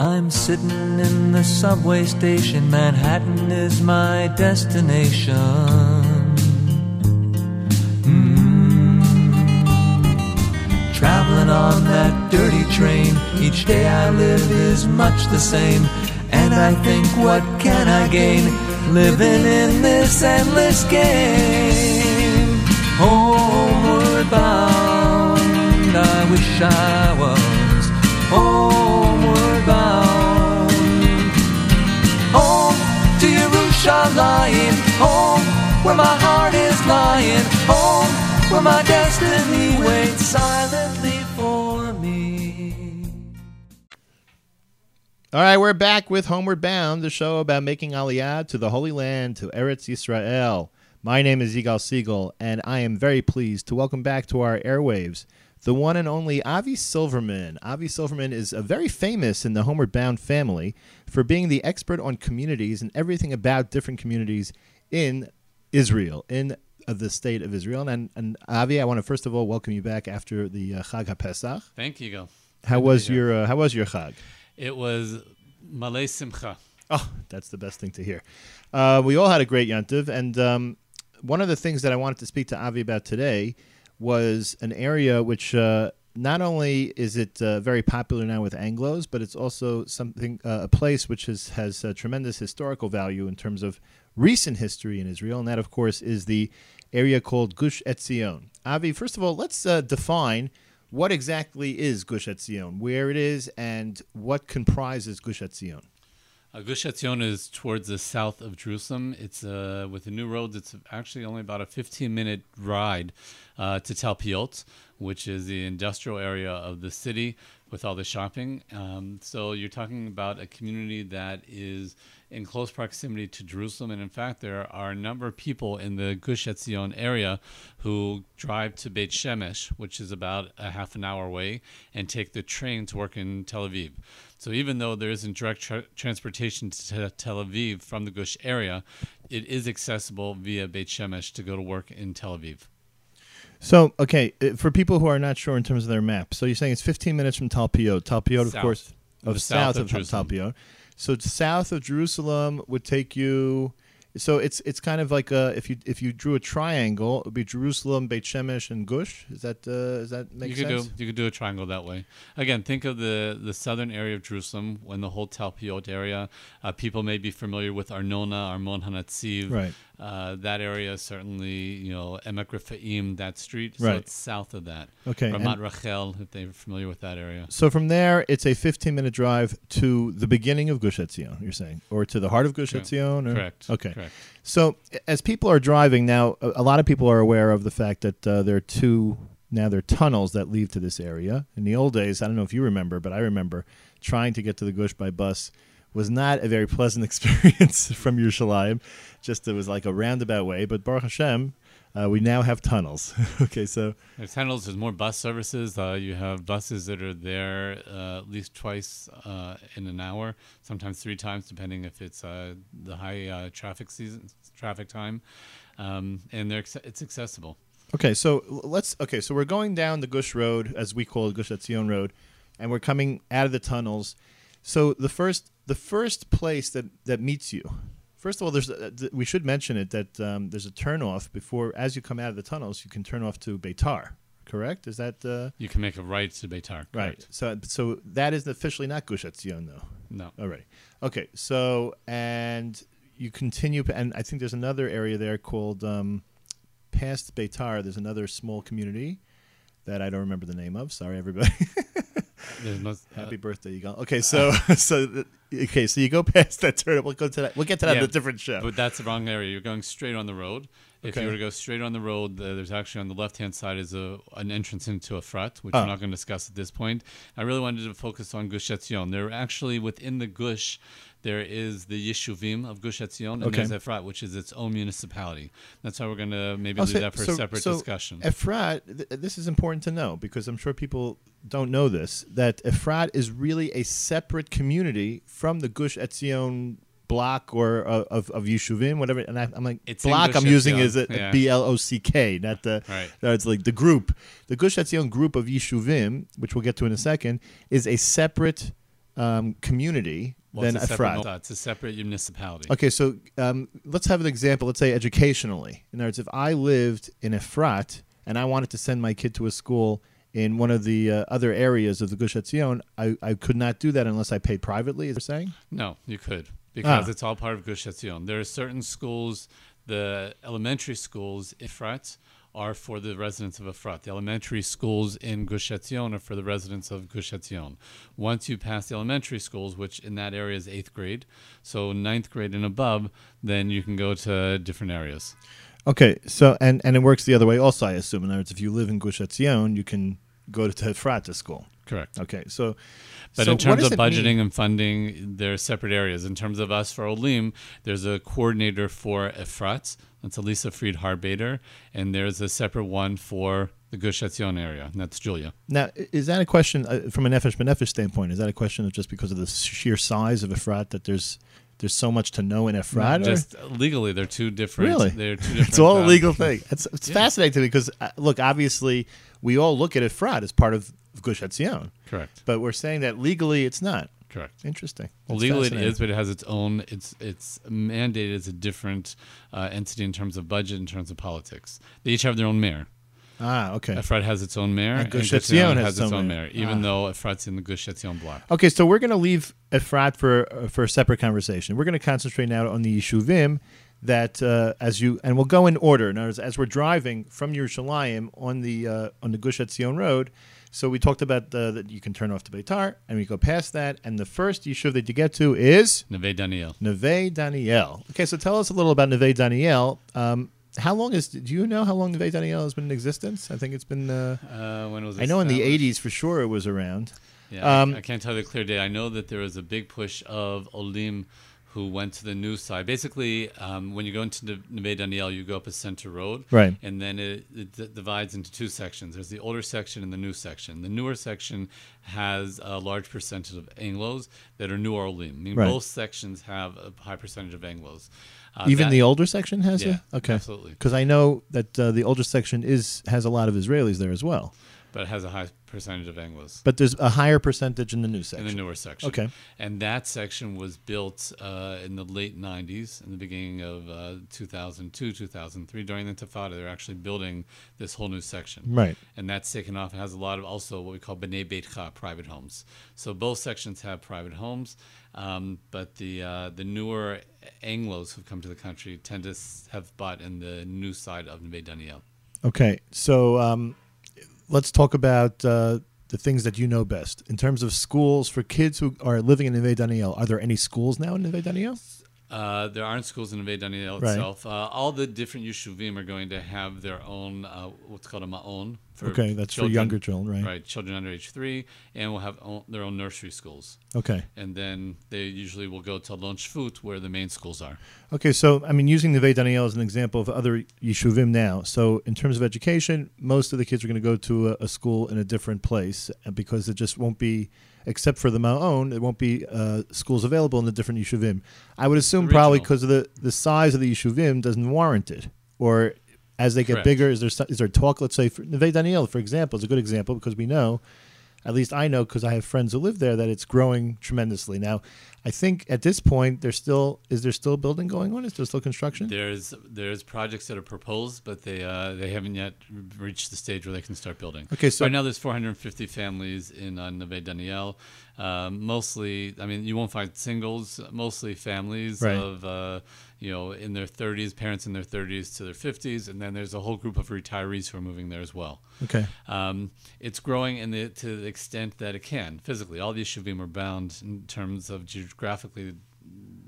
I'm sitting in the subway station. Manhattan is my destination. Mm. Traveling on that dirty train. Each day I live is much the same. And I think, what can I gain? Living in this endless game. Homeward bound, I wish I where my heart is lying, home where my destiny waits silently for me. All right, we're back with Homeward Bound, the show about making Aliyah to the Holy Land, to Eretz Yisrael. My name is Yigal Siegel, and I am very pleased to welcome back to our airwaves the one and only Avi Silverman. Avi Silverman is a very famous in the Homeward Bound family for being the expert on communities and everything about different communities in Israel, in uh, the state of Israel. And, and Avi, I want to first of all welcome you back after the uh, Chag HaPesach. Thank you, Yigal. How was your uh, How was your Chag? It was Malay Simcha. Oh, that's the best thing to hear. Uh, we all had a great Yantiv, and um, one of the things that I wanted to speak to Avi about today was an area which uh, not only is it uh, very popular now with Anglo's, but it's also something uh, a place which has has uh, tremendous historical value in terms of recent history in Israel, and that of course is the area called Gush Etzion. Avi, first of all, let's uh, define. What exactly is Gush Etzion? Where it is, and what comprises Gush Etzion? Uh, Gush Etzion is towards the south of Jerusalem. It's uh, with the new roads. It's actually only about a 15-minute ride uh, to Talpiot, which is the industrial area of the city with all the shopping. Um, so you're talking about a community that is in close proximity to Jerusalem, and in fact, there are a number of people in the Gush Etzion area who drive to Beit Shemesh, which is about a half an hour away, and take the train to work in Tel Aviv. So even though there isn't direct tra- transportation to Tel Aviv from the Gush area, it is accessible via Beit Shemesh to go to work in Tel Aviv. So, okay, uh, for people who are not sure in terms of their map, so you're saying it's 15 minutes from Talpiot. Talpiot, of South. course, of The south, south of of, Talpiot. So south of Jerusalem would take you. So it's it's kind of like a, if you if you drew a triangle, it would be Jerusalem, Beit Shemesh, and Gush. Is that uh, does that make you could do you could do a triangle that way. Again, think of the the southern area of Jerusalem, when the whole Talpiot area. Uh, people may be familiar with Arnona, Armon Hanatziv. Right. Uh, that area certainly, you know, Emek Rephaim, that street. So Right. it's south of that. Okay, Ramat Rachel, if they're familiar with that area. So from there, it's a 15 minute drive to the beginning of Gush Etzion. You're saying, or to the heart of Gush Correct. Etzion. Or? Correct. Okay. Correct. So as people are driving now, a, a lot of people are aware of the fact that uh, there are two now there are tunnels that lead to this area. In the old days, I don't know if you remember, but I remember trying to get to the Gush by bus was not a very pleasant experience from Yerushalayim. Just it was like a roundabout way, but Baruch Hashem, uh, we now have tunnels. okay, so There's tunnels. There's more bus services. Uh, you have buses that are there uh, at least twice uh, in an hour, sometimes three times, depending if it's uh, the high uh, traffic season, traffic time, um, and they're it's accessible. Okay, so let's. Okay, so we're going down the Gush Road, as we call it, Gush Etzion Road, and we're coming out of the tunnels. So the first, the first place that that meets you. First of all, there's uh, th- we should mention it that um, there's a turnoff before as you come out of the tunnels. You can turn off to Beitar. Correct? Is that uh, You can make a right to Beitar. right? So so that is officially not Gush Etzion though. No. Alrighty. Okay. So and you continue, and I think there's another area there called um, past Beitar. There's another small community that I don't remember the name of. Sorry, everybody. There's uh, Happy birthday, you go. Okay, so so okay, so you go past that turn. We'll go to that. We'll get to that Yeah, in a different show. But that's the wrong area. You're going straight on the road. If Okay. you were to go straight on the road, uh, there's actually on the left hand side is a an entrance into Efrat, which Oh. I'm not going to discuss at this point. I really wanted to focus on Gush Etzion. There actually within the Gush, there is the Yeshuvim of Gush Etzion, and Okay. there's Efrat, which is its own municipality. That's how we're going to maybe Oh, leave so- that for so- a separate so discussion. Efrat, th- this is important to know because I'm sure people don't know this that Efrat is really a separate community from the Gush Etzion block or uh, of of Yeshuvim, whatever. And I, I'm like It's block. I'm using Etzion, is a yeah. B L O C K, not the. Right. no, it's like the group. The Gush Etzion group of Yeshuvim, which we'll get to in a second, is a separate. um, community Well, than it's a separate, Efrat. no, it's a separate municipality. Okay, so um, let's have an example. Let's say educationally. In other words, if I lived in Efrat and I wanted to send my kid to a school in one of the uh, other areas of the Gush Etzion, I, I could not do that unless I paid privately. Is you're saying? No, you could because Ah. it's all part of Gush Etzion. There are certain schools, the elementary schools, Efrat, are for the residents of Efrat. The elementary schools in Gush Etzion are for the residents of Gush Etzion. Once you pass the elementary schools, which in that area is eighth grade, so ninth grade and above, then you can go to different areas. Okay, so and and it works the other way also. I assume. In other words, if you live in Gush Etzion, you can go to Efrat to school. Correct. Okay, so But so in terms of it mean? budgeting and funding, they're separate areas. In terms of us for Olim, there's a coordinator for Efrat. That's Elisa Fried Harbader. And there's a separate one for the Gush Etzion area. And that's Julia. Now, is that a question uh, from a nefesh benefesh standpoint? Is that a question of just because of the sheer size of Efrat that there's there's so much to know in Efrat? or- Just legally, they're two different. Really? They're two different. it's all a um, legal thing. It's, it's Yeah. fascinating to me because uh, look, obviously, we all look at Efrat as part of Gush Etzion, Correct. but we're saying that legally it's not. Correct. Interesting. Well, legally it is, but it has its own. It's it's mandated as a different uh, entity in terms of budget, in terms of politics. They each have their own mayor. Ah, okay. Efrat has its own mayor, And and Gush Gush Etzion Etzion has has its own own mayor. mayor, even Ah. though Efrat's in the Gush Etzion block. Okay, so we're going to leave Efrat for uh, for a separate conversation. We're going to concentrate now on the Yishuvim that uh, as you and we'll go in order. Other words, as we're driving from Yerushalayim on the uh, on the Gush Etzion road. So we talked about uh, that you can turn off to Beitar, and we go past that, and the first Yishuv that you get to is Neve Daniel. Neve Daniel. Okay, so tell us a little about Neve Daniel. Um, how long is? Do you know how long the Neve Daniel has been in existence? I think it's been. Uh, Uh, when it was I know in the '80s for sure it was around. Yeah, Um, I, can't tell you the clear date. I know that there was a big push of Olim who went to the new side. Basically, um, when you go into the Neve Daniel, you go up a center road. Right. And then it, it divides into two sections. There's the older section and the new section. The newer section has a large percentage of Anglos that are new Olim. I mean, Right. both sections have a high percentage of Anglos. Uh, Even that- the older section has Yeah, it. Okay, absolutely. Because I know that uh, the older section is has a lot of Israelis there as well, But it has a high percentage of Anglos. but there's a higher percentage in the new section. in the newer section. Okay. And that section was built uh, in the late 90s, in the beginning of uh, 2002, 2003. During the Intifada, they're actually building this whole new section. Right. And that's taken off. It has a lot of also what we call B'nai Beitcha, private homes. So both sections have private homes, um, but the uh, the newer Anglos who've come to the country tend to have bought in the new side of Neve Daniel. Okay, so um, let's talk about uh, the things that you know best in terms of schools for kids who are living in Neve Daniel. Are there any schools now in Neve Daniel? Uh, there aren't schools in Neve Daniel Right. itself. Uh, all the different yeshuvim are going to have their own, uh, what's called a ma'on. For Okay, that's for younger children, right? Right, children under age three, and will have own, their own nursery schools. Okay. And then they usually will go to Lon Shvut, where the main schools are. Okay, so I mean, using Neve Daniel as an example of other yeshuvim now. So, in terms of education, most of the kids are going to go to a, a school in a different place uh, because it just won't be, except for the Ma'on, it won't be uh, schools available in the different yeshuvim. I would assume probably because of the the size of the yeshuvim doesn't warrant it, or as they get Correct. bigger, is there is there talk? Let's say for Neve Daniel, for example, is a good example because we know. At least I know because I have friends who live there that it's growing tremendously. Now, I think at this point there's still is there still building going on? Is there still construction? There's there's projects that are proposed, but they uh, they haven't yet reached the stage where they can start building. Okay, so- right now there's 450 families in uh, Neve Daniel. Um, mostly, I mean, you won't find singles. Mostly families Right. of uh, you know in their 30s, parents in their 30s to their 50s, and then there's a whole group of retirees who are moving there as well. Okay. Um, it's growing in the, to the extent that it can physically. All these shuvim are bound in terms of geographically.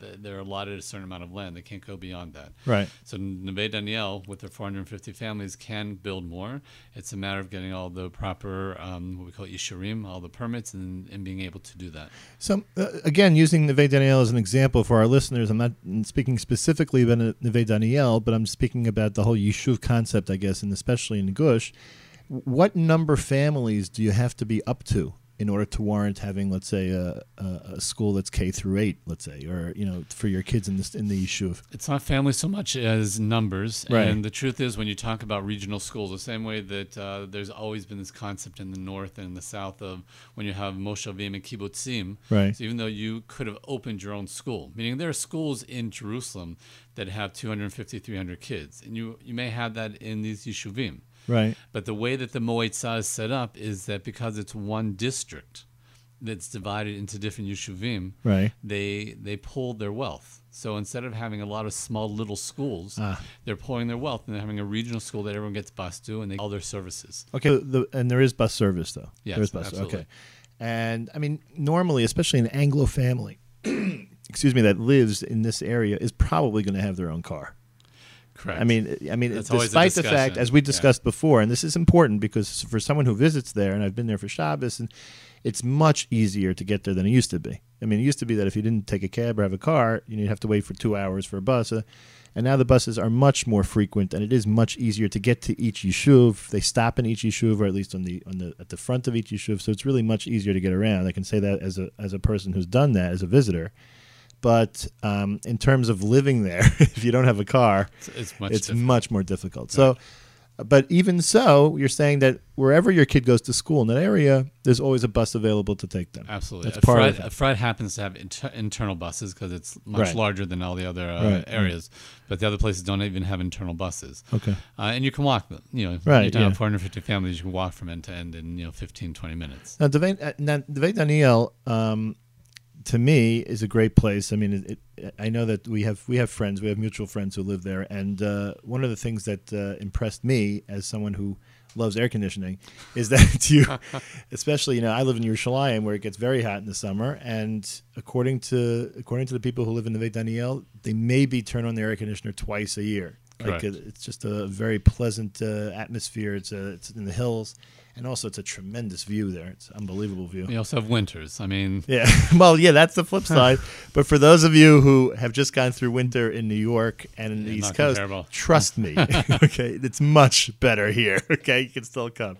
Th- They're allotted a certain amount of land. They can't go beyond that. Right. So Neve Daniel, with their 450 families, can build more. It's a matter of getting all the proper, um, what we call ishurim, all the permits, and, and being able to do that. So uh, again, using Neve Daniel as an example for our listeners, I'm not speaking specifically about Neve Daniel, but I'm speaking about the whole Yishuv concept, I guess, and especially in Gush. What number families do you have to be up to in order to warrant having, let's say, a, a, a school that's K through eight, let's say, or you know, for your kids in this in the yishuv? It's not family so much as numbers. Right. And the truth is, when you talk about regional schools, the same way that uh, there's always been this concept in the north and the south of when you have moshavim and kibbutzim. Right. So even though you could have opened your own school, meaning there are schools in Jerusalem that have 250, 300 kids, and you you may have that in these yeshuvim. Right. But the way that the Moetzah is set up is that because it's one district that's divided into different yeshuvim, Right. they they pulled their wealth. So instead of having a lot of small little schools, Ah. they're pulling their wealth and they're having a regional school that everyone gets bused to and they all their services. Okay. The, and there is bus service though. Yes, there is bus. absolutely. Okay. And I mean, normally, especially an Anglo family, excuse me, that lives in this area is probably going to have their own car. Correct. I mean, I mean, That's despite the fact, as we Yeah. discussed before, and this is important because for someone who visits there, and I've been there for Shabbos, and it's much easier to get there than it used to be. I mean, it used to be that if you didn't take a cab or have a car, you'd have to wait for two hours for a bus. Uh, and now the buses are much more frequent, and it is much easier to get to each yishuv. They stop in each yishuv, or at least on the on the at the front of each yishuv. So it's really much easier to get around. I can say that as a as a person who's done that as a visitor. But um, in terms of living there, if you don't have a car, it's, it's much it's much more difficult. So, but even so, you're saying that wherever your kid goes to school in that area, there's always a bus available to take them. Absolutely. That's part Efrat, of it. Efrat happens to have inter- internal buses because it's much Right. larger than all the other uh, Right, areas. But the other places don't even have internal buses. Okay. Uh, and you can walk, you know, Right, you're down yeah. 450 families, you can walk from end to end in, you know, 15, 20 minutes. Now, Neve, uh, now, Neve Daniel, um, to me, is a great place. I mean, it, it, I know that we have we have friends, we have mutual friends who live there, and uh, one of the things that uh, impressed me as someone who loves air conditioning is that you, especially you know, I live in Yerushalayim where it gets very hot in the summer, and according to according to the people who live in Neve Daniel, they maybe turn on their air conditioner twice a year. Like it, it's just a very pleasant uh, atmosphere. It's uh it's in the hills, and also it's a tremendous view there. It's an unbelievable view. We also have winters. I mean, Yeah. Well, yeah, that's the flip side. but for those of you who have just gone through winter in New York and in the Yeah, East Coast, comparable. trust me. okay, it's much better here. Okay, you can still come.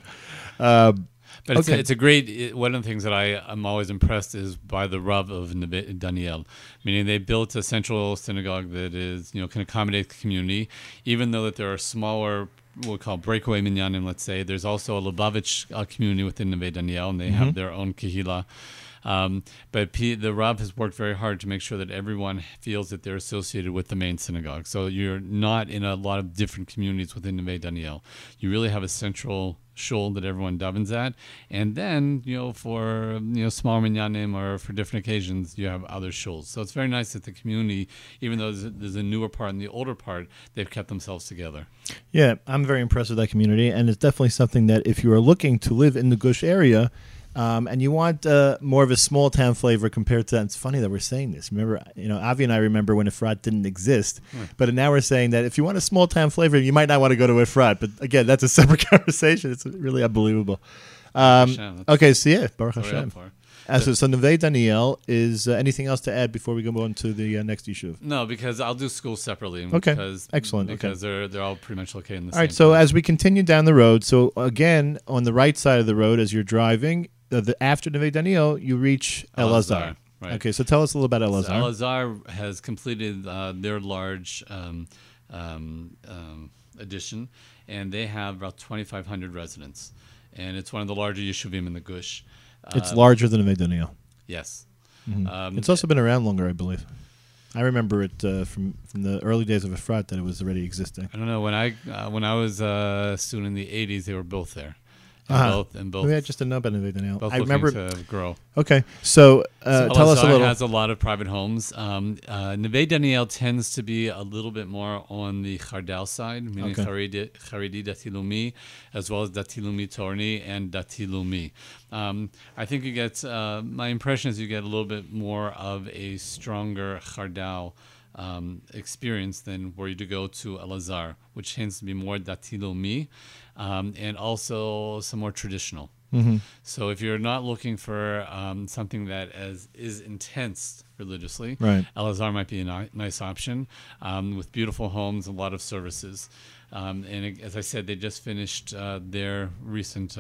Um, But it's, Okay. a, it's a great. It, one of the things that I am always impressed is by the Rav of Daniel, meaning they built a central synagogue that is you know can accommodate the community, even though that there are smaller what we call breakaway minyanim. Let's say there's also a Lubavitch uh, community within Neve Daniel, and they Mm-hmm. have their own kahila. Um, but P, the Rav has worked very hard to make sure that everyone feels that they're associated with the main synagogue. So you're not in a lot of different communities within Neve Daniel. You really have a central shul that everyone davens at, and then you know for you know small minyanim or for different occasions you have other shuls. So it's very nice that the community, even though there's a, there's a newer part and the older part, they've kept themselves together. yeah, I'm very impressed with that community, and it's definitely something that if you are looking to live in the Gush area. Um, and you want uh, more of a small town flavor compared to. That. It's funny that we're saying this. Remember, you know, Avi and I remember when Efrat didn't exist, but now we're saying that if you want a small town flavor, you might not want to go to Efrat. But again, that's a separate conversation. It's really unbelievable. Um, okay, so yeah, Baruch Hashem. Uh, so, so Neve Daniel is uh, anything else to add before we go on to the uh, next issue? No, because I'll do school separately. Okay. Because, Excellent, okay. Because they're they're all pretty much located in the All right. So place. as we continue down the road, so again on the right side of the road as you're driving, the, after Neve Daniel, you reach El Azar. Elazar, right. Okay, so tell us a little about El So Azar. Al has completed uh, their large um, um, um, addition, and they have about 2,500 residents. And it's one of the larger yeshuvim in the Gush. it's Uh, larger than Neve Daniel. Yes. Mhm. Um, it's also been around longer, I believe. I remember it uh, from from the early days of Efrat that it was already existing. I don't know when I uh, when I was a student in the 80s, they were both there. And Uh-huh. both and both. I just know about Neve Daniel. both I remember. to grow. okay, so, uh, So tell us a little. has a lot of private homes. Um, uh, Neve Daniel tends to be a little bit more on the Chardal side, meaning Okay. Haredi, Haredi Datilumi, as well as Datilumi Torni and Datilumi. Um, I think you get, uh, my impression is you get a little bit more of a stronger Chardal um, experience than were you to go to Elazar, which tends to be more Datilumi um, and also some more traditional. Mhm. So if you're not looking for um, something that as is intense religiously, Right. Elazar might be a ni- nice option um, with beautiful homes, a lot of services. Um, and as I said, they just finished uh, their recent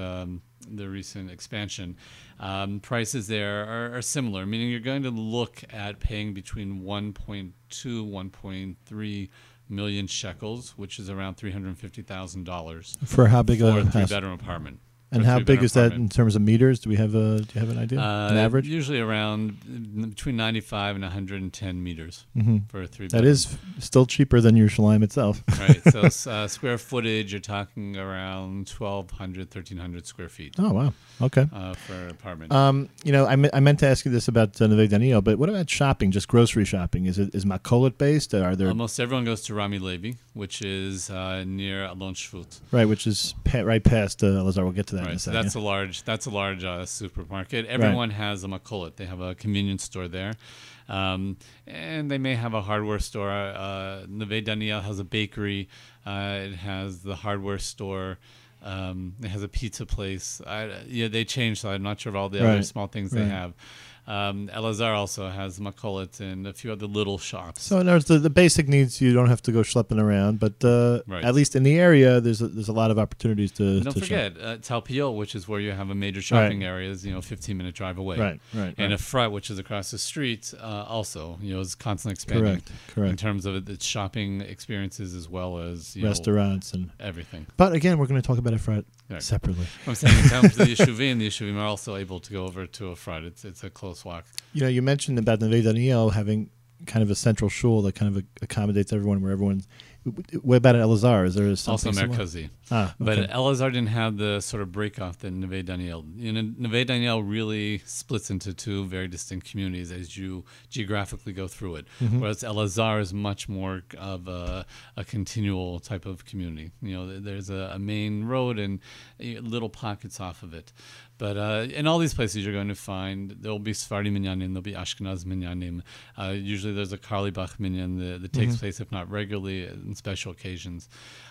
their recent expansion. Um, prices there are, are similar, meaning you're going to look at paying between 1.2, 1.3 million shekels, which is around three hundred fifty thousand dollars For how big for a a three bedroom apartment. And how big is that in terms of meters? Do we have a do you have an idea? Uh, an average? Usually around between 95 and 110 meters Mhm. for a three. That is still cheaper than your Yerushalayim itself. right. So uh, square footage, you're talking around 1,200, 1,300 square feet Oh wow. Okay. uh, for an apartment. Um, you know, I, me- I meant to ask you this about uh, Neve Daniel, but what about shopping? Just grocery shopping? Is it is Makolet based? Are there Almost everyone goes to Rami Levi, which is uh, near Alon Shvut. right? Which is pa- right past uh, Lazar. We'll get to that a Right, so that's a large that's a large uh, supermarket. Everyone has a Makolet. They have a convenience store there, um, and they may have a hardware store. Uh, Neve Daniel has a bakery. Uh, it has the hardware store. Um, it has a pizza place. I, yeah, they change, so I'm not sure of all the other small things they have. Um, Elazar also has Makolet and a few other little shops. So in other words, the, the basic needs you don't have to go schlepping around, but uh, Right. at least in the area, there's a, there's a lot of opportunities to. And don't to shop. forget uh, Talpiot, which is where you have a major shopping area, is you know 15 minute drive away. Right, right, And right. Efrat, which is across the street, uh, also you know is constantly expanding correct, correct. in terms of its shopping experiences as well as you know, Restaurants and. everything. But again, we're going to talk about Efrat Separately. I'm saying in terms of the Yeshuvim, the Yeshuvim are also able to go over to Efrat. It's it's a close walk. You know, you mentioned about Neve Daniel having kind of a central shul that kind of accommodates everyone, where everyone's. What about Elazar? Is there something similar? Merkazi. Ah, But okay. Elazar didn't have the sort of break off that Neve Daniel. You know, Neve Daniel really splits into two very distinct communities as you geographically go through it. Mm-hmm. Whereas Elazar is much more of a, a continual type of community. You know, there's a, a main road and uh, little pockets off of it. But uh, in all these places, you're going to find there will be Sephardi minyanim, there'll be Ashkenaz minyanim. Uh, usually, there's a Carlebach minyan that, that takes place, if not regularly, special occasions.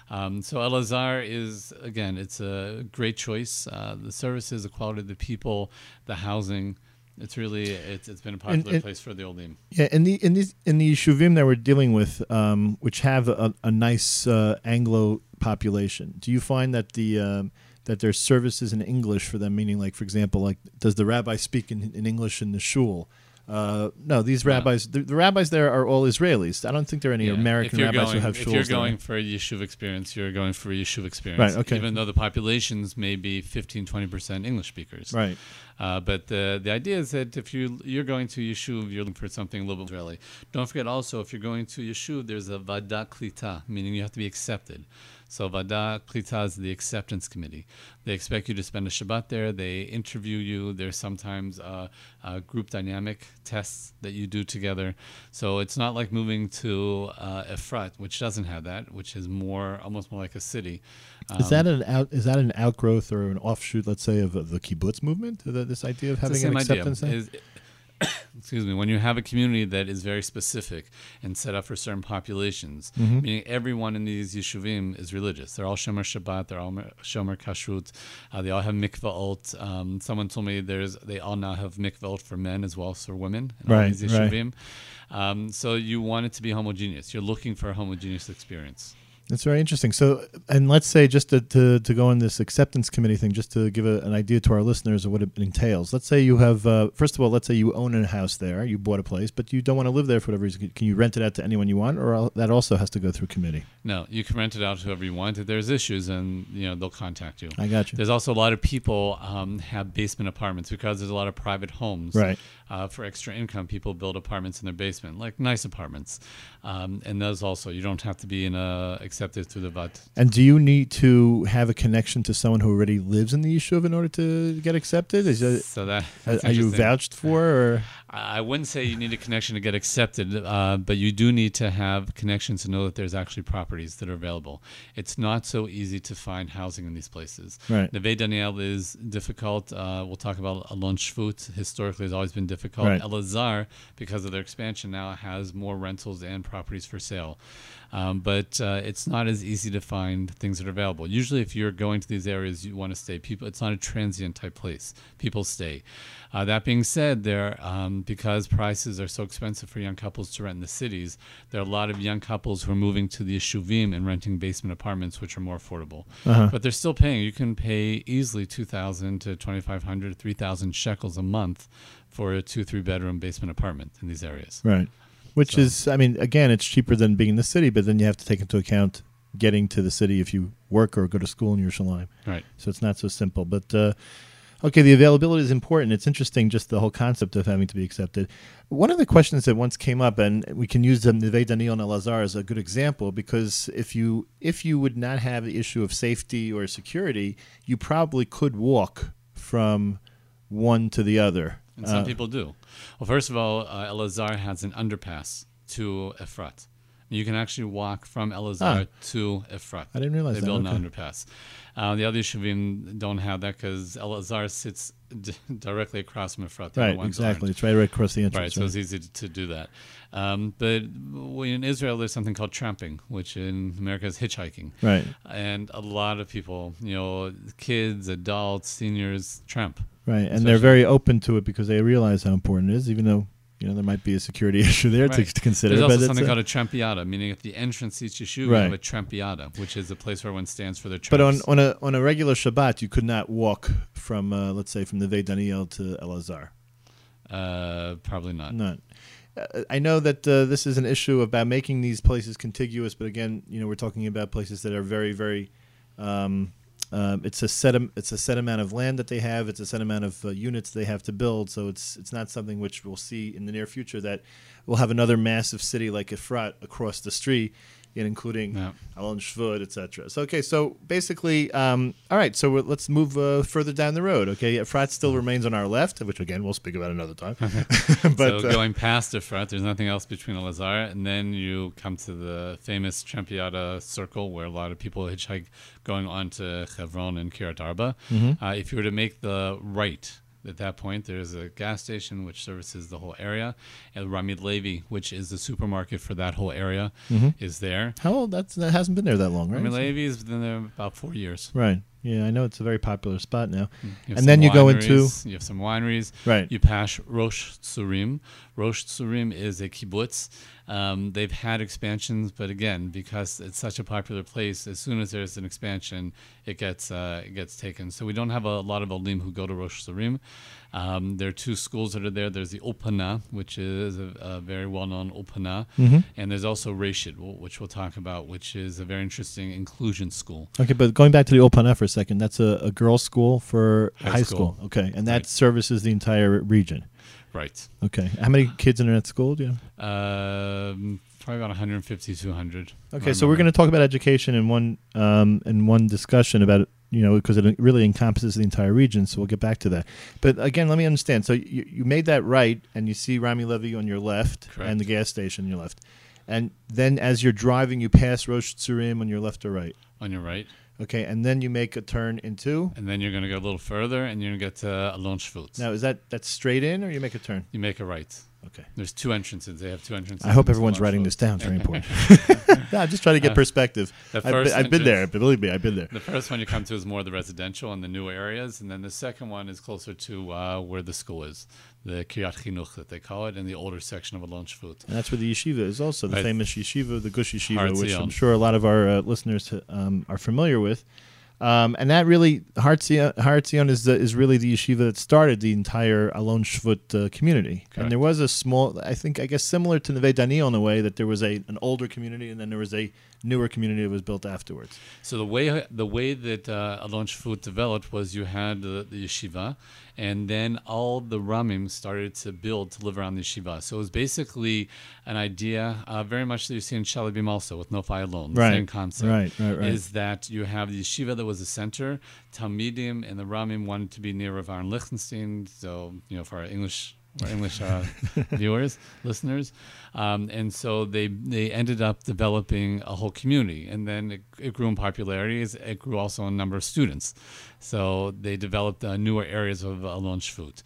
Um, so Elazar is again, it's a great choice. Uh, the services, the quality of the people, the housing. It's really it's, it's been a popular and- place for the Olim. Yeah, in the in these in the shuvim that we're dealing with, um, which have a, a nice uh, Anglo population, do you find that the um, that there's services in English for them? Meaning, like for example, like does the rabbi speak in, in English in the shul? Uh, no, these rabbis, the, the rabbis there are all Israelis. I don't think there are any Yeah. American rabbis going, who have if you're there. going for a yeshuv experience, you're going for a yeshuv experience. Right, okay. Even though the populations may be 15, 20% English speakers. right. Uh, but the the idea is that if you you're going to yeshuv, you're looking for something a little bit Israeli. Don't forget also if you're going to yeshuv, there's a vada klita, meaning you have to be accepted. So vada klita is the acceptance committee. They expect you to spend a Shabbat there. They interview you. There's sometimes uh, uh, group dynamic tests that you do together. So it's not like moving to uh, Efrat, which doesn't have that, which is more almost more like a city. Is Um, that an out? Is that an outgrowth or an offshoot, let's say, of, of the kibbutz movement? The, this idea of having an idea. acceptance. Is, excuse me. When you have a community that is very specific and set up for certain populations, Mm-hmm. meaning everyone in these yeshuvim is religious. They're all shomer Shabbat. They're all shomer kashrut. Uh, they all have mikvaot. Um, someone told me there's they all now have mikvaot for men as well as for women. In all Right, these right. Um, so you want it to be homogeneous. You're looking for a homogeneous experience. That's very interesting. So, and let's say just to, to, to go on this acceptance committee thing, just to give a, an idea to our listeners of what it entails. Let's say you have, uh, first of all, let's say you own a house there, you bought a place, but you don't want to live there for whatever reason. Can you rent it out to anyone you want, or that also has to go through committee? No, you can rent it out to whoever you want. If there's issues, and you know they'll contact you. I got you. There's also a lot of people um, have basement apartments because there's a lot of private homes. Right. Uh, for extra income, people build apartments in their basement, like nice apartments, um, and those also you don't have to be in a accepted the VAT. And do you need to have a connection to someone who already lives in the yeshuv in order to get accepted? Is that, So that are you vouched for, or I wouldn't say you need a connection to get accepted, uh, but you do need to have connections to know that there's actually properties that are available. It's not so easy to find housing in these places. Right. Neve Daniel is difficult. Uh, we'll talk about Alon Shvut. Historically, has always been difficult. Right. Elazar, because of their expansion, now has more rentals and properties for sale. Um, but uh, it's not as easy to find things that are available. Usually, if you're going to these areas, you want to stay. People, it's not a transient type place. People stay. Uh, that being said, there um, um, because prices are so expensive for young couples to rent in the cities, there are a lot of young couples who are moving to the Yeshuvim and renting basement apartments, which are more affordable. Uh-huh. But they're still paying. You can pay easily 2,000 to 2,500, 3,000 shekels a month for a two, three bedroom basement apartment in these areas. Right. Which So- is, I mean, again, it's cheaper than being in the city, but then you have to take into account getting to the city if you work or go to school in Yerushalayim. Right. So it's not so simple. But uh, okay, the availability is important. It's interesting, just the whole concept of having to be accepted. One of the questions that once came up, and we can use the Neve Daniel and Elazar as a good example, because if you if you would not have the issue of safety or security, you probably could walk from one to the other. And some Uh, people do. Well, first of all, uh, Elazar has an underpass to Efrat. You can actually walk from Elazar to Efrat. I didn't realize they that, built okay. an underpass. Uh, the other Yeshuvim don't have that because Elazar sits d- directly across from Efrat. Right, exactly. It's right, right across the entrance. Right, entrance. so it's easy to, to do that. Um, but in Israel, there's something called tramping, which in America is hitchhiking. right. And a lot of people, you know, kids, adults, seniors, tramp. Right, and they're very open to it because they realize how important it is, even though you know there might be a security issue there to, Right. to consider. There's but also it's something called a trampiata, meaning at the entrance to each yeshuva, Right. have a trampiata, which is a place where one stands for their but on, on a on a regular Shabbat, you could not walk from uh, let's say from the Ve Daniel to Elazar. uh, probably not. Not. Uh, I know that uh, this is an issue about making these places contiguous, but again, you know, we're talking about places that are very, very. Um, um, it's a set. It's a set amount of land that they have. It's a set amount of uh, units they have to build. So it's it's not something which we'll see in the near future that we'll have another massive city like Efrat across the street, including Yeah. Alon Shvut, etc. So okay, so basically, um, all right. So we're, let's move uh, further down the road. Okay, Efrat still remains on our left, which again we'll speak about another time. but so uh, going past Efrat, there's nothing else between Elazar, and then you come to the famous Trampiata circle where a lot of people hitchhike going on to Hebron and Kiryat Arba. Mm-hmm. Uh, if you were to make the right at that point, there's a gas station which services the whole area, and Rami Levy, which is the supermarket for that whole area, Mm-hmm. is there. How old? That's that hasn't been there that long, right? Rami Levy has been there about four years. Right. Yeah, I know it's a very popular spot now. You And then you go into- you have some wineries. Right. You pass Rosh Tzurim. Rosh Tzurim is a kibbutz. Um, they've had expansions, but again, because it's such a popular place, as soon as there's an expansion, it gets uh, it gets taken. So we don't have a lot of olim who go to Rosh Tzurim. Um, there are two schools that are there. There's the Ulpana, which is a, a very well-known Ulpana, Mm-hmm. and there's also Reshit, wh- which we'll talk about, which is a very interesting inclusion school. Okay, but going back to the Ulpana for a second, that's a, a girls' school for High high, school. school. Okay, and that Right. services the entire region. Right. Okay, how many kids in that school? Do you know? Um, probably about 150, 200. Okay, so we're going to talk about education in one um, in one discussion about you know because it really encompasses the entire region. So we'll get back to that. But again, let me understand. So you, you made that right, and you see Rami Levy on your left Correct. and the gas station on your left, and then as you're driving, you pass Rosh Tzurim on your left or right. on your right. Okay, and then you make a turn into. And then you're going to go a little further and you're going to get to Alon Shvut. Now, is that that's straight in, or you make a turn? You make a right. Okay. There's two entrances. They have two entrances. I hope everyone's writing this down. It's very important. yeah, I'm just trying to get Uh, perspective. the I've been, I've been there. Believe me, I've been there. The first one you come to is more the residential and the new areas, and then the second one is closer to uh, where the school is, the Kiryat Chinuch that they call it, in the older section of Alon Shvut. And that's where the yeshiva is also the Right. famous yeshiva, the Gush Yeshiva, Har which I'm sure a lot of our uh, listeners um, are familiar with. Um, and that really, Har Etzion, is the, is really the yeshiva that started the entire Alon Shvut uh, community. Correct. And there was a small, I think, I guess similar to Neve Daniel in a way that there was a an older community and then there was a newer community that was built afterwards. So the way the way that uh, Alon Shvut developed was you had the yeshiva, and then all the ramim started to build to live around the yeshiva. So it was basically an idea, uh, very much that you see in Shaalvim also with Nof Ayalon, the Right. same concept. Right, right, right. Is that you have the yeshiva that was the center, Talmidim and the ramim wanted to be near Rav Aaron Lichtenstein. So you know for our English. English uh, viewers, listeners, um, and so they they ended up developing a whole community, and then it, it grew in popularity. It grew also in number of students. So they developed uh, newer areas of Alon Shvut.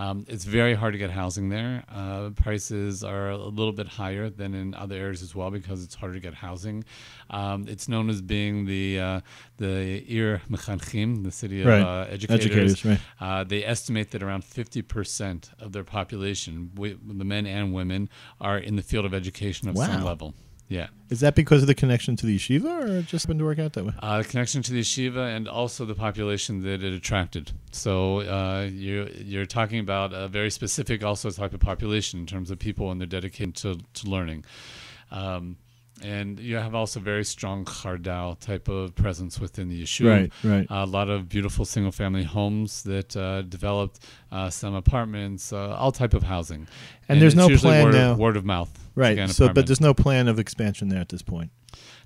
Um, it's very hard to get housing there. Uh, prices are a little bit higher than in other areas as well because it's harder to get housing. Um, it's known as being the uh, the Ir Mechanchim, the city of Right. uh, educators. Educators, right. Uh, they estimate that around 50% of their population, wi- the men and women, are in the field of education of some level. Yeah. Is that because of the connection to the yeshiva, or just happened to work out that way? Uh, the connection to the yeshiva and also the population that it attracted. So uh, you're, you're talking about a very specific also type of population in terms of people and they're dedicated to, to learning. Um, and you have also very strong chardal type of presence within the yeshiva. Right, right. A lot of beautiful single family homes that uh, developed, uh, some apartments, uh, all type of housing. And there's it's no plan word, now. Word of mouth. Right. So, but there's no plan of expansion there at this point.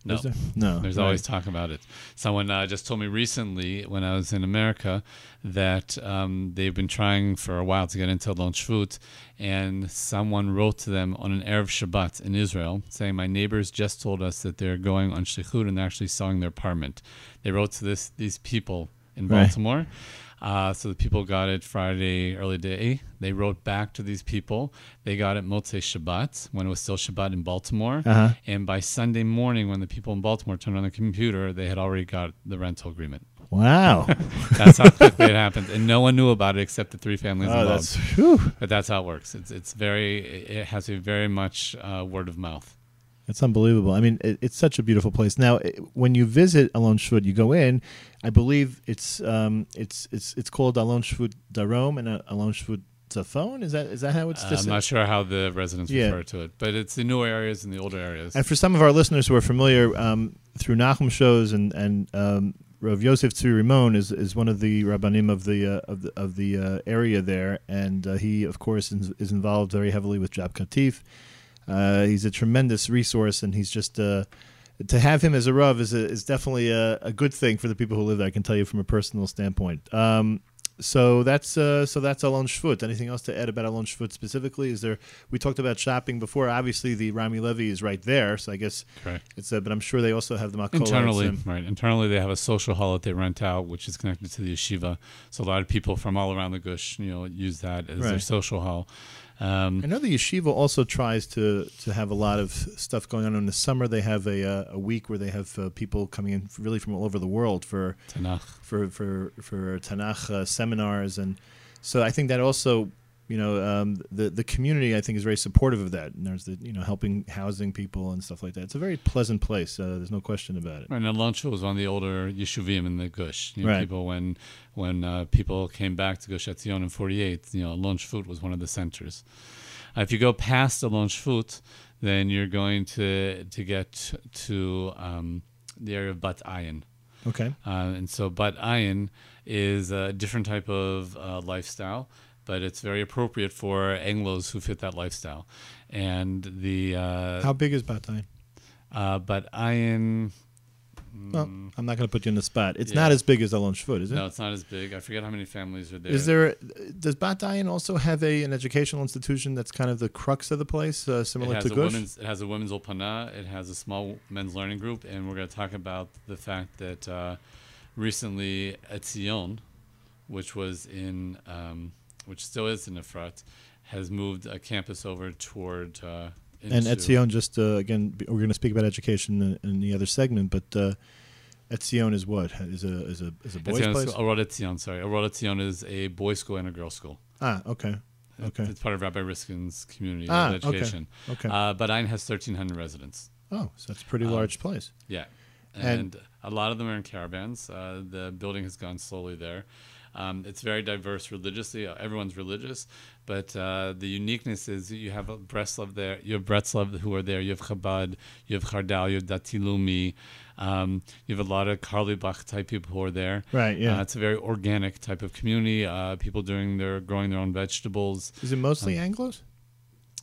no. There? No. There's right. always talk about it. Someone uh, just told me recently when I was in America that um, they've been trying for a while to get into Lon Shvut, and someone wrote to them on an Erev Shabbat in Israel saying, My neighbors just told us that they're going on Shlichut and they're actually selling their apartment. They wrote to this these people in Right. Uh, so the people got it Friday early day. They wrote back to these people. They got it Motzei Shabbat when it was still Shabbat in Baltimore. Uh-huh. And by Sunday morning, when the people in Baltimore turned on the computer, they had already got the rental agreement. Wow. That's how quickly it happened, and no one knew about it except the three families oh, involved. that's. But that's how it works. It's it's very it has a very much uh, word of mouth. It's unbelievable. I mean, it, it's such a beautiful place. Now, it, when you visit Alon Shvut, you go in. I believe it's um, it's it's it's called Alon Shvut Darom and uh, Alon Shvut Zafon. Is that is that how it's Uh? I'm not sure how the residents Yeah. refer to it, but it's the newer areas and the older areas. And for some of our listeners who are familiar um, through Nachum shows and and um, Rav Yosef Tzvi Rimon is, is one of the rabbanim of the uh, of the of the uh, area there, and uh, he of course is, is involved very heavily with Jab Katif. Uh, he's a tremendous resource, and he's just uh, to have him as a rav is a, is definitely a, a good thing for the people who live there. I can tell you from a personal standpoint. Um, so that's uh, so that's Alon Shvut. Anything else to add about Alon Shvut specifically? Is there? We talked about shopping before. Obviously, the Rami Levy is right there, so I guess Correct. it's. Uh, but I'm sure they also have the Makola. Internally, right? Internally, they have a social hall that they rent out, which is connected to the yeshiva. So a lot of people from all around the gush, you know, use that as their social hall. Um, I know the yeshiva also tries to to have a lot of stuff going on in the summer. They have a uh, a week where they have uh, people coming in really from all over the world for Tanakh. for for for Tanakh uh, seminars, and so I think that also, you know, um, the the community I think is very supportive of that. And there's the you know helping housing people and stuff like that. It's a very pleasant place. Uh, there's no question about it. Right, and Lunch was one of the older yeshuvim in the Gush. You know, Right. People when when uh, people came back to Gush Etzion in '48, you know, Lon Shvut was one of the centers. Uh, if you go past the Lon then you're going to to get to um, the area of Bat Ayin. Okay. Uh, and so Bat Ayin is a different type of uh, lifestyle, but it's very appropriate for Anglos who fit that lifestyle. And the uh, How big is Batay? uh, Bat Ayin. Well, I'm not going to put you in the spot. It's. Yeah. not as big as Alon Shvut, is it? No, it's not as big. I forget how many families are there. Is there? Does Bat Ayin also have a an educational institution that's kind of the crux of the place, uh, It similar has to a Gush? women's. It has a women's Olpana. It has a small men's learning group, and we're going to talk about the fact that uh, recently Etzion, which was in, um, which still is in Efrat, has moved a campus over toward. Uh, And Etzion, just uh, again, we're going to speak about education in, in the other segment, but uh, Etzion is what is a is a is a boys' Etzion place. Orot Etzion, sorry. Orot Etzion is a boys' school and a girls' school. Ah, okay, Okay. It's part of Rabbi Riskin's community Ah, of education. okay. Uh, but Ain has 1,300 residents. oh, so that's a pretty um, large place. Yeah, And- and, a lot of them are in caravans. Uh, the building has gone slowly there. Um, it's very diverse religiously. Everyone's religious, but uh, the uniqueness is you have a Breslov there. You have Breslov who are there. You have Chabad. You have Chardal. You have Datilumi. Um, you have a lot of Carlebach type people who are there. Right. Yeah. Uh, it's a very organic type of community. Uh, people doing their growing their own vegetables. is it mostly Anglos?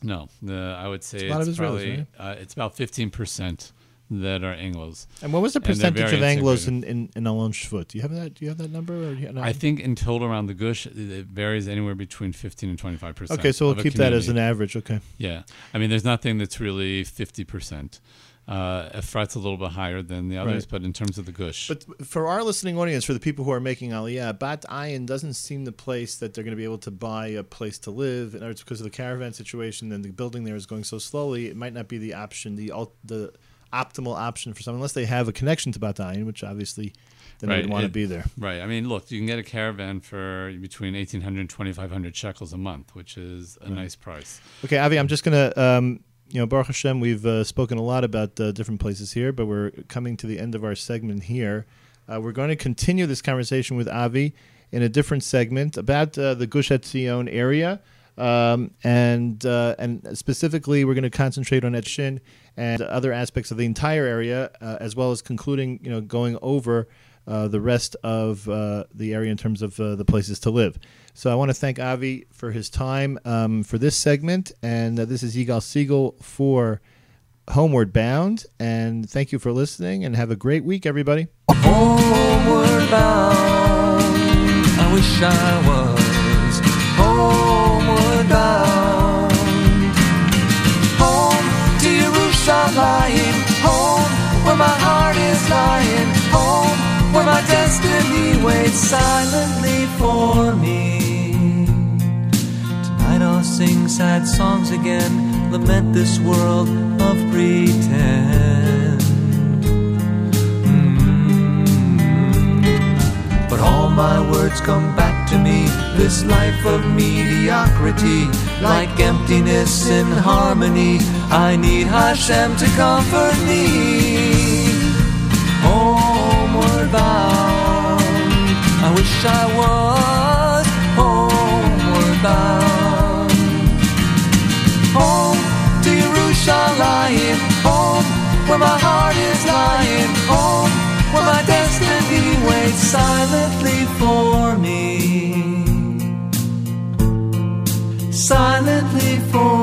No, the, I would say a lot of it's Israelis, probably right? uh, it's about fifteen percent that are Anglos. And what was the percentage of Anglos in, in, in Alon Shvut? Do you have that? Do you have that number? Or you? I think in total around the Gush, it varies anywhere between 15 and 25 percent. okay, so we'll keep that as an average. Okay. Yeah, I mean, there's nothing that's really 50 percent. Uh, Efrat's a little bit higher than the others, Right. but in terms of the Gush, But for our listening audience, for the people who are making Aliyah, Bat Ayin doesn't seem the place that they're going to be able to buy a place to live. And it's because of the caravan situation and the building there is going so slowly. It might not be the option, the the optimal option for someone unless they have a connection to Bat Ayin, which obviously then Right, they'd want to be there. Right. I mean, look, you can get a caravan for between 1800 and 2500 shekels a month, which is a nice price. Okay, Avi, I'm just going to, um, you know, Baruch Hashem, we've uh, spoken a lot about uh, different places here, but we're coming to the end of our segment here. Uh, we're going to continue this conversation with Avi in a different segment about uh, the Gush Etzion area. Um, and uh, and specifically, we're going to concentrate on Etchin and other aspects of the entire area, uh, as well as concluding, you know, going over uh, the rest of uh, the area in terms of uh, the places to live. So I want to thank Avi for his time um, for this segment, and uh, this is Yigal Siegel for Homeward Bound. And thank you for listening, and have a great week, everybody. Homeward bound, I wish I was Yerushalayim, home where my heart is lying, home where my destiny waits silently for me. Tonight I'll sing sad songs again, lament this world of pretend. Mm. But all my words come back to me. This life of mediocrity, like emptiness in harmony. I need Hashem to comfort me. Homeward bound, I wish I was homeward bound. Home to Yerushalayim, home where my heart is lying, home where my destiny waits silently for me. Silently for